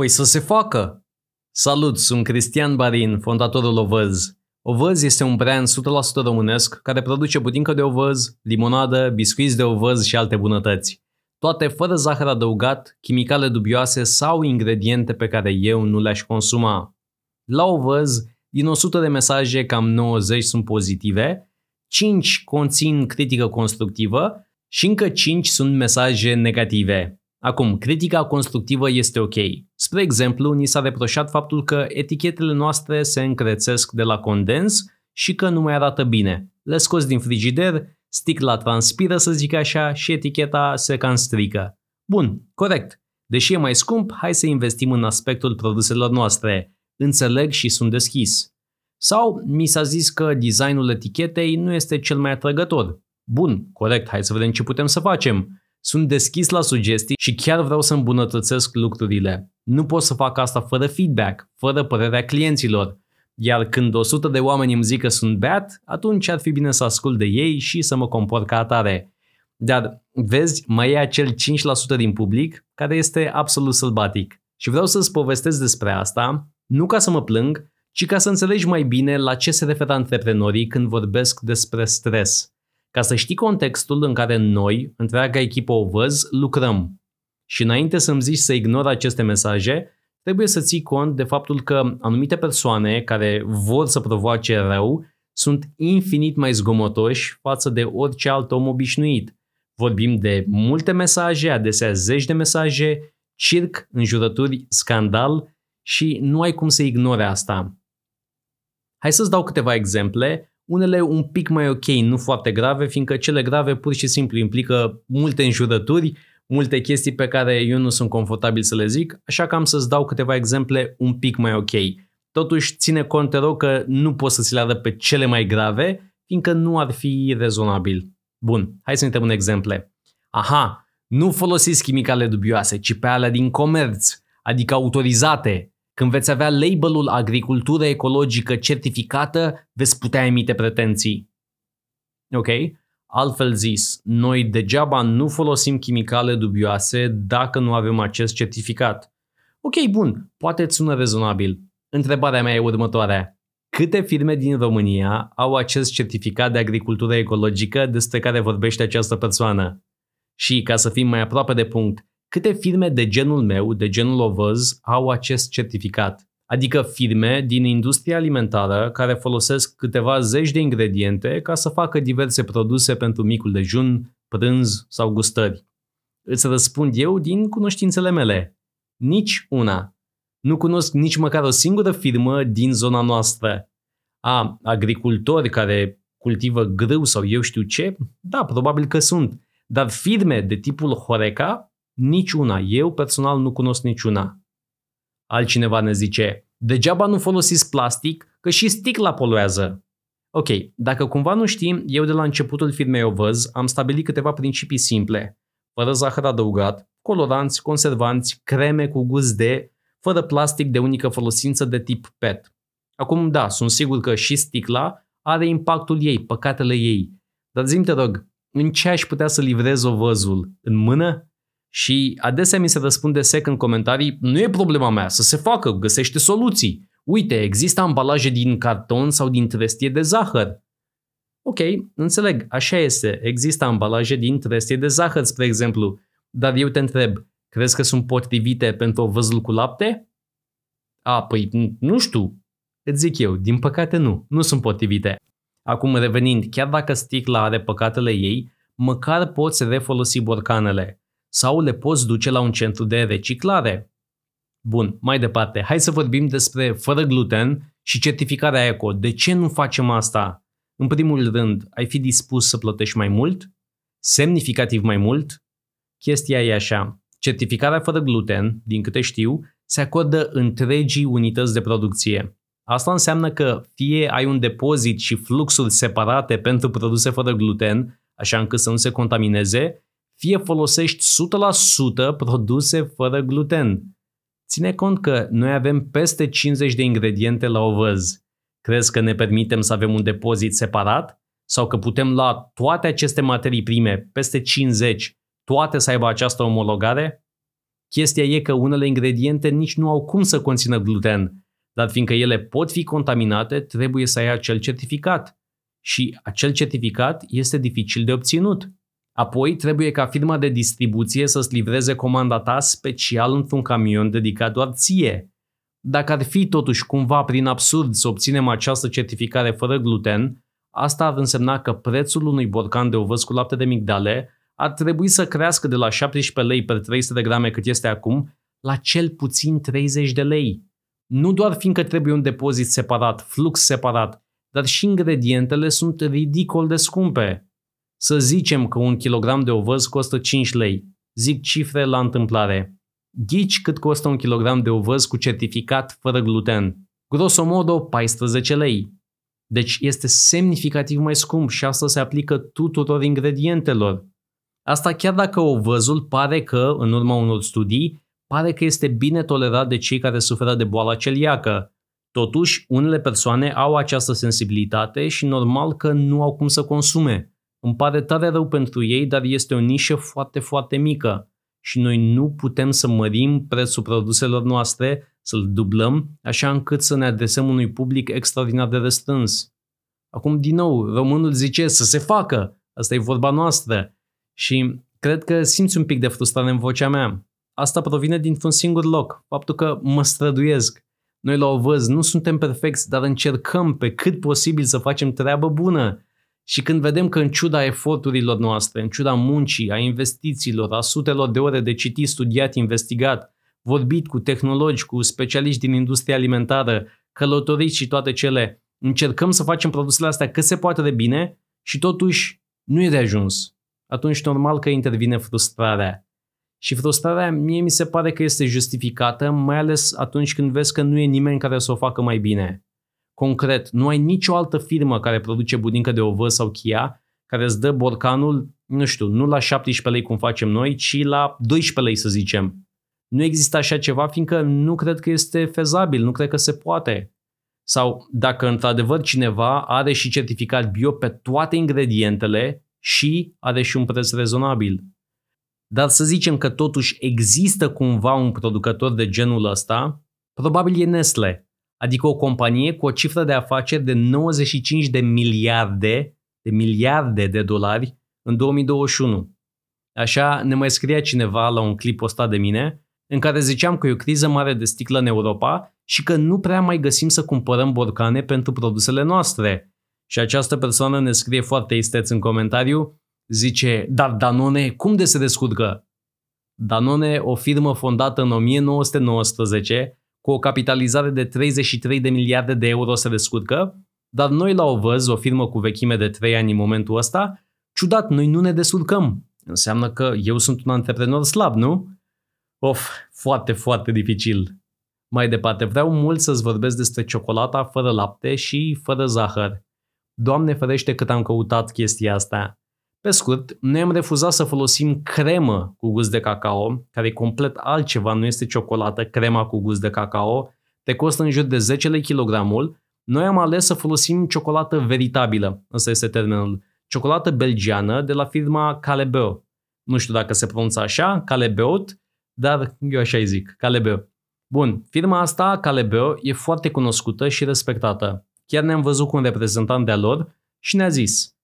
Păi să se facă! Salut, sunt Cristian Barin, fondatorul Ovăz. Ovăz este un brand 100% românesc care produce budincă de ovăz, limonadă, biscuiți de ovăz și alte bunătăți. Toate fără zahăr adăugat, chimicale dubioase sau ingrediente pe care eu nu le-aș consuma. La ovăz, din 100 de mesaje, cam 90 sunt pozitive, 5 conțin critică constructivă și încă 5 sunt mesaje negative. Acum, critica constructivă este ok. Spre exemplu, ni s-a reproșat faptul că etichetele noastre se încrețesc de la condens și că nu mai arată bine. Le scos din frigider, sticla transpiră să zic așa și eticheta se cam strică. Bun, corect. Deși e mai scump, hai să investim în aspectul produselor noastre. Înțeleg și sunt deschis. Sau mi s-a zis că designul etichetei nu este cel mai atrăgător. Bun, corect, hai să vedem ce putem să facem. Sunt deschis la sugestii și chiar vreau să îmbunătățesc lucrurile. Nu pot să fac asta fără feedback, fără părerea clienților. Iar când 100 de oameni îmi zic că sunt beat, atunci ar fi bine să ascult de ei și să mă comport ca atare. Dar, vezi, mai e acel 5% din public care este absolut sălbatic. Și vreau să-ți povestesc despre asta, nu ca să mă plâng, ci ca să înțelegi mai bine la ce se referă antreprenorii când vorbesc despre stres ca să știi contextul în care noi, întreaga echipă o văz, lucrăm. Și înainte să-mi zici să ignor aceste mesaje, trebuie să ții cont de faptul că anumite persoane care vor să provoace rău sunt infinit mai zgomotoși față de orice alt om obișnuit. Vorbim de multe mesaje, adesea zeci de mesaje, circ, înjurături, scandal și nu ai cum să ignore asta. Hai să-ți dau câteva exemple unele un pic mai ok, nu foarte grave, fiindcă cele grave pur și simplu implică multe înjurături, multe chestii pe care eu nu sunt confortabil să le zic, așa că am să-ți dau câteva exemple un pic mai ok. Totuși, ține cont, te rog, că nu poți să ți le arăt pe cele mai grave, fiindcă nu ar fi rezonabil. Bun, hai să ne în exemple. Aha, nu folosiți chimicale dubioase, ci pe alea din comerț, adică autorizate, când veți avea labelul agricultură ecologică certificată, veți putea emite pretenții. Ok? Altfel zis, noi degeaba nu folosim chimicale dubioase dacă nu avem acest certificat. Ok, bun, poate îți sună rezonabil. Întrebarea mea e următoarea. Câte firme din România au acest certificat de agricultură ecologică despre care vorbește această persoană? Și, ca să fim mai aproape de punct, câte firme de genul meu, de genul Ovăz, au acest certificat. Adică firme din industria alimentară care folosesc câteva zeci de ingrediente ca să facă diverse produse pentru micul dejun, prânz sau gustări. Îți răspund eu din cunoștințele mele. Nici una. Nu cunosc nici măcar o singură firmă din zona noastră. A, agricultori care cultivă grâu sau eu știu ce? Da, probabil că sunt. Dar firme de tipul Horeca Niciuna. Eu personal nu cunosc niciuna. Altcineva ne zice, degeaba nu folosiți plastic, că și sticla poluează. Ok, dacă cumva nu știm, eu de la începutul firmei Ovăz am stabilit câteva principii simple. Fără zahăr adăugat, coloranți, conservanți, creme cu gust de, fără plastic de unică folosință de tip PET. Acum, da, sunt sigur că și sticla are impactul ei, păcatele ei. Dar zi te rog, în ce aș putea să livrez ovăzul? În mână? Și adesea mi se răspunde sec în comentarii, nu e problema mea, să se facă, găsește soluții. Uite, există ambalaje din carton sau din trestie de zahăr. Ok, înțeleg, așa este, există ambalaje din trestie de zahăr, spre exemplu, dar eu te întreb, crezi că sunt potrivite pentru o văzul cu lapte? A, păi nu știu, îți zic eu, din păcate nu, nu sunt potrivite. Acum revenind, chiar dacă sticla are păcatele ei, măcar poți refolosi borcanele sau le poți duce la un centru de reciclare. Bun, mai departe, hai să vorbim despre fără gluten și certificarea eco. De ce nu facem asta? În primul rând, ai fi dispus să plătești mai mult? Semnificativ mai mult? Chestia e așa. Certificarea fără gluten, din câte știu, se acordă întregii unități de producție. Asta înseamnă că fie ai un depozit și fluxuri separate pentru produse fără gluten, așa încât să nu se contamineze, fie folosești 100% produse fără gluten. Ține cont că noi avem peste 50 de ingrediente la ovăz. Crezi că ne permitem să avem un depozit separat? Sau că putem lua toate aceste materii prime, peste 50, toate să aibă această omologare? Chestia e că unele ingrediente nici nu au cum să conțină gluten, dar fiindcă ele pot fi contaminate, trebuie să ai acel certificat. Și acel certificat este dificil de obținut. Apoi trebuie ca firma de distribuție să-ți livreze comanda ta special într-un camion dedicat doar ție. Dacă ar fi totuși cumva prin absurd să obținem această certificare fără gluten, asta ar însemna că prețul unui borcan de ovăz cu lapte de migdale ar trebui să crească de la 17 lei per 300 de grame cât este acum la cel puțin 30 de lei. Nu doar fiindcă trebuie un depozit separat, flux separat, dar și ingredientele sunt ridicol de scumpe. Să zicem că un kilogram de ovăz costă 5 lei. Zic cifre la întâmplare. Ghici cât costă un kilogram de ovăz cu certificat fără gluten. Grosomodo 14 lei. Deci este semnificativ mai scump și asta se aplică tuturor ingredientelor. Asta chiar dacă ovăzul pare că, în urma unor studii, pare că este bine tolerat de cei care suferă de boala celiacă. Totuși, unele persoane au această sensibilitate și normal că nu au cum să consume. Îmi pare tare rău pentru ei, dar este o nișă foarte, foarte mică și noi nu putem să mărim prețul produselor noastre, să-l dublăm, așa încât să ne adresăm unui public extraordinar de restrâns. Acum, din nou, românul zice să se facă, asta e vorba noastră. Și cred că simți un pic de frustrare în vocea mea. Asta provine dintr-un singur loc, faptul că mă străduiesc. Noi la Ovăz nu suntem perfecți, dar încercăm pe cât posibil să facem treabă bună. Și când vedem că în ciuda eforturilor noastre, în ciuda muncii, a investițiilor, a sutelor de ore de citit, studiat, investigat, vorbit cu tehnologi, cu specialiști din industria alimentară, călătoriți și toate cele, încercăm să facem produsele astea cât se poate de bine și totuși nu e de ajuns. Atunci normal că intervine frustrarea. Și frustrarea mie mi se pare că este justificată, mai ales atunci când vezi că nu e nimeni care să o facă mai bine. Concret, nu ai nicio altă firmă care produce budincă de ovăz sau chia care îți dă borcanul, nu știu, nu la 17 lei cum facem noi, ci la 12 lei să zicem. Nu există așa ceva, fiindcă nu cred că este fezabil, nu cred că se poate. Sau dacă într-adevăr cineva are și certificat bio pe toate ingredientele și are și un preț rezonabil. Dar să zicem că totuși există cumva un producător de genul ăsta, probabil e Nestle, adică o companie cu o cifră de afaceri de 95 de miliarde, de miliarde de dolari în 2021. Așa ne mai scria cineva la un clip postat de mine, în care ziceam că e o criză mare de sticlă în Europa și că nu prea mai găsim să cumpărăm borcane pentru produsele noastre. Și această persoană ne scrie foarte isteț în comentariu, zice, dar Danone cum de se descurcă? Danone, o firmă fondată în 1919, cu o capitalizare de 33 de miliarde de euro se descurcă, dar noi la Ovăz, o firmă cu vechime de 3 ani în momentul ăsta, ciudat, noi nu ne descurcăm. Înseamnă că eu sunt un antreprenor slab, nu? Of, foarte, foarte dificil. Mai departe, vreau mult să-ți vorbesc despre ciocolata fără lapte și fără zahăr. Doamne ferește cât am căutat chestia asta. Pe scurt, noi am refuzat să folosim cremă cu gust de cacao, care e complet altceva, nu este ciocolată, crema cu gust de cacao, te costă în jur de 10 lei kilogramul. Noi am ales să folosim ciocolată veritabilă, ăsta este termenul, ciocolată belgiană de la firma Calebeu. Nu știu dacă se pronunță așa, Calebeut, dar eu așa îi zic, Calebeu. Bun, firma asta, Calebeu, e foarte cunoscută și respectată. Chiar ne-am văzut cu un reprezentant de-a lor și ne-a zis –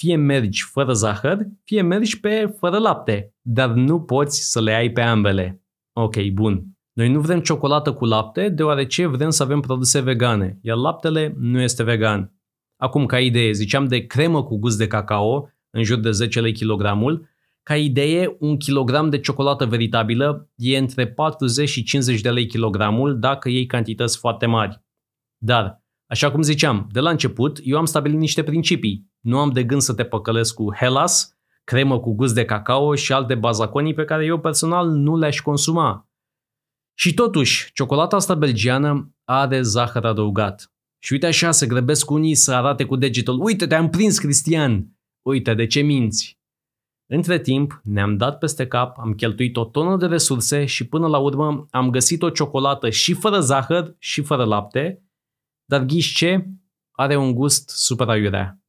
fie mergi fără zahăr, fie mergi pe fără lapte, dar nu poți să le ai pe ambele. Ok, bun. Noi nu vrem ciocolată cu lapte, deoarece vrem să avem produse vegane, iar laptele nu este vegan. Acum, ca idee, ziceam de cremă cu gust de cacao, în jur de 10 lei kilogramul. Ca idee, un kilogram de ciocolată veritabilă e între 40 și 50 de lei kilogramul dacă iei cantități foarte mari. Dar, așa cum ziceam, de la început, eu am stabilit niște principii. Nu am de gând să te păcălesc cu Hellas, cremă cu gust de cacao și alte bazaconii pe care eu personal nu le-aș consuma. Și totuși, ciocolata asta belgiană are zahăr adăugat. Și uite așa, se grăbesc unii să arate cu degetul. Uite, te-am prins, Cristian! Uite, de ce minți? Între timp, ne-am dat peste cap, am cheltuit o tonă de resurse și până la urmă am găsit o ciocolată și fără zahăr și fără lapte, dar ghiși ce? Are un gust super aiurea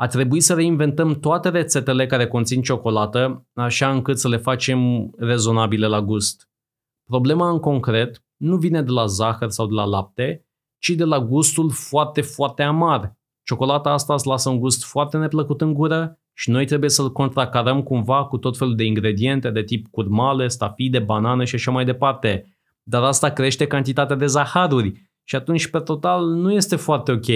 a trebuit să reinventăm toate rețetele care conțin ciocolată, așa încât să le facem rezonabile la gust. Problema în concret nu vine de la zahăr sau de la lapte, ci de la gustul foarte, foarte amar. Ciocolata asta îți lasă un gust foarte neplăcut în gură și noi trebuie să-l contracarăm cumva cu tot felul de ingrediente de tip curmale, stafide, banane și așa mai departe. Dar asta crește cantitatea de zaharuri și atunci pe total nu este foarte ok.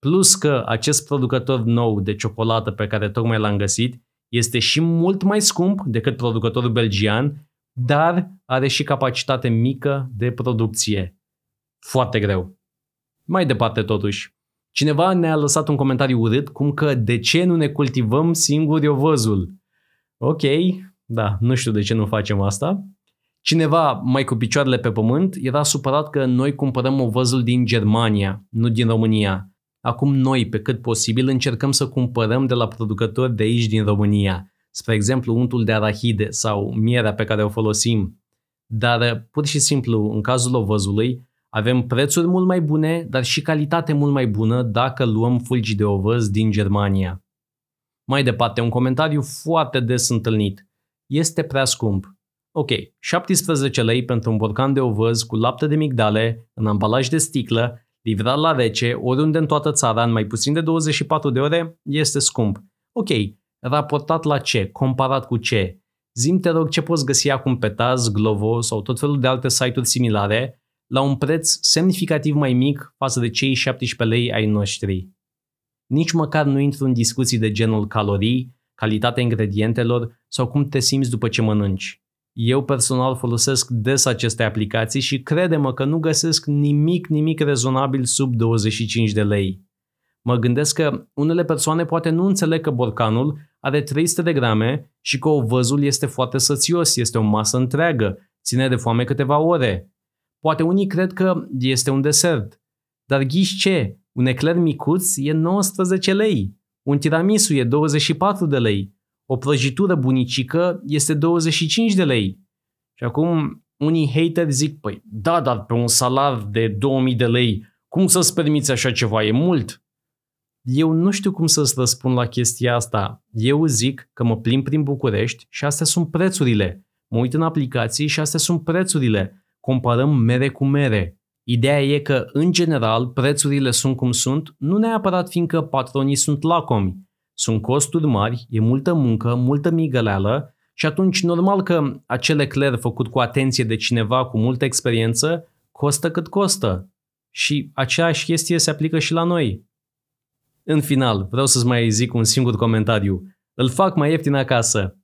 Plus că acest producător nou de ciocolată pe care tocmai l-am găsit este și mult mai scump decât producătorul belgian, dar are și capacitate mică de producție. Foarte greu. Mai departe totuși. Cineva ne-a lăsat un comentariu urât cum că de ce nu ne cultivăm singuri ovăzul. Ok, da, nu știu de ce nu facem asta. Cineva mai cu picioarele pe pământ era supărat că noi cumpărăm ovăzul din Germania, nu din România. Acum noi, pe cât posibil, încercăm să cumpărăm de la producători de aici din România. Spre exemplu, untul de arahide sau mierea pe care o folosim. Dar, pur și simplu, în cazul ovăzului, avem prețuri mult mai bune, dar și calitate mult mai bună dacă luăm fulgi de ovăz din Germania. Mai departe, un comentariu foarte des întâlnit. Este prea scump. Ok, 17 lei pentru un borcan de ovăz cu lapte de migdale în ambalaj de sticlă, livrat la rece, oriunde în toată țara, în mai puțin de 24 de ore, este scump. Ok, raportat la ce? Comparat cu ce? Zim te rog ce poți găsi acum pe Taz, Glovo sau tot felul de alte site-uri similare la un preț semnificativ mai mic față de cei 17 lei ai noștri. Nici măcar nu intru în discuții de genul calorii, calitatea ingredientelor sau cum te simți după ce mănânci. Eu personal folosesc des aceste aplicații și crede-mă că nu găsesc nimic, nimic rezonabil sub 25 de lei. Mă gândesc că unele persoane poate nu înțeleg că borcanul are 300 de grame și că ovăzul este foarte sățios, este o masă întreagă, ține de foame câteva ore. Poate unii cred că este un desert. Dar ghiși ce? Un ecler micuț e 19 lei. Un tiramisu e 24 de lei. O prăjitură bunicică este 25 de lei. Și acum unii hateri zic, păi da, dar pe un salar de 2000 de lei, cum să-ți permiți așa ceva? E mult. Eu nu știu cum să-ți răspund la chestia asta. Eu zic că mă plimb prin București și astea sunt prețurile. Mă uit în aplicații și astea sunt prețurile comparăm mere cu mere. Ideea e că, în general, prețurile sunt cum sunt, nu neapărat fiindcă patronii sunt lacomi. Sunt costuri mari, e multă muncă, multă migăleală și atunci normal că acel ecler făcut cu atenție de cineva cu multă experiență costă cât costă. Și aceeași chestie se aplică și la noi. În final, vreau să-ți mai zic un singur comentariu. Îl fac mai ieftin acasă.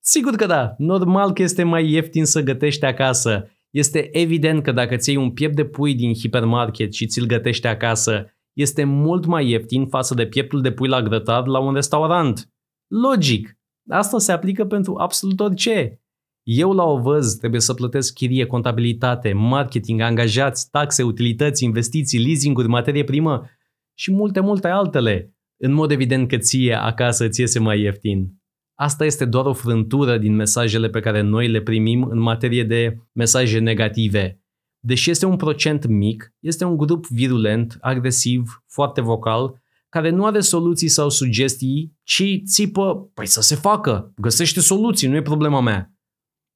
Sigur că da, normal că este mai ieftin să gătești acasă. Este evident că dacă ți iei un piept de pui din hipermarket și ți-l gătești acasă, este mult mai ieftin față de pieptul de pui la grătar la un restaurant. Logic! Asta se aplică pentru absolut orice. Eu la o văz trebuie să plătesc chirie, contabilitate, marketing, angajați, taxe, utilități, investiții, leasing-uri, materie primă și multe, multe altele. În mod evident că ție acasă ți iese mai ieftin. Asta este doar o frântură din mesajele pe care noi le primim în materie de mesaje negative. Deși este un procent mic, este un grup virulent, agresiv, foarte vocal, care nu are soluții sau sugestii, ci țipă, păi să se facă, găsește soluții, nu e problema mea.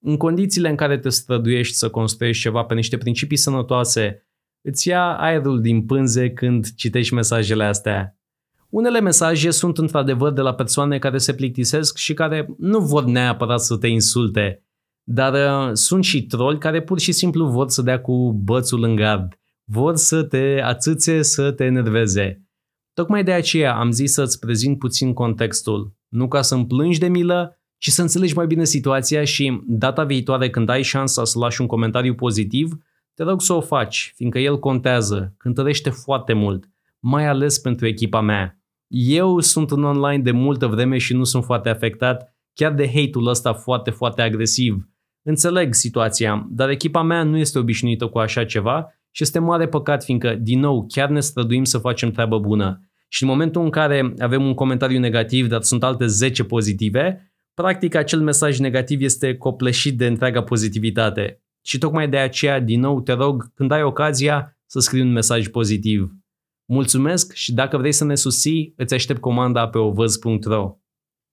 În condițiile în care te străduiești să construiești ceva pe niște principii sănătoase, îți ia aerul din pânze când citești mesajele astea. Unele mesaje sunt într-adevăr de la persoane care se plictisesc și care nu vor neapărat să te insulte, dar uh, sunt și troli care pur și simplu vor să dea cu bățul în gard, vor să te ațâțe, să te enerveze. Tocmai de aceea am zis să-ți prezint puțin contextul, nu ca să-mi plângi de milă, ci să înțelegi mai bine situația și data viitoare când ai șansa să lași un comentariu pozitiv, te rog să o faci, fiindcă el contează, cântărește foarte mult, mai ales pentru echipa mea. Eu sunt în online de multă vreme și nu sunt foarte afectat chiar de hate-ul ăsta foarte, foarte agresiv. Înțeleg situația, dar echipa mea nu este obișnuită cu așa ceva și este mare păcat fiindcă, din nou, chiar ne străduim să facem treabă bună. Și în momentul în care avem un comentariu negativ, dar sunt alte 10 pozitive, practic acel mesaj negativ este copleșit de întreaga pozitivitate. Și tocmai de aceea, din nou, te rog, când ai ocazia, să scrii un mesaj pozitiv. Mulțumesc și dacă vrei să ne susții, îți aștept comanda pe ovăz.ro.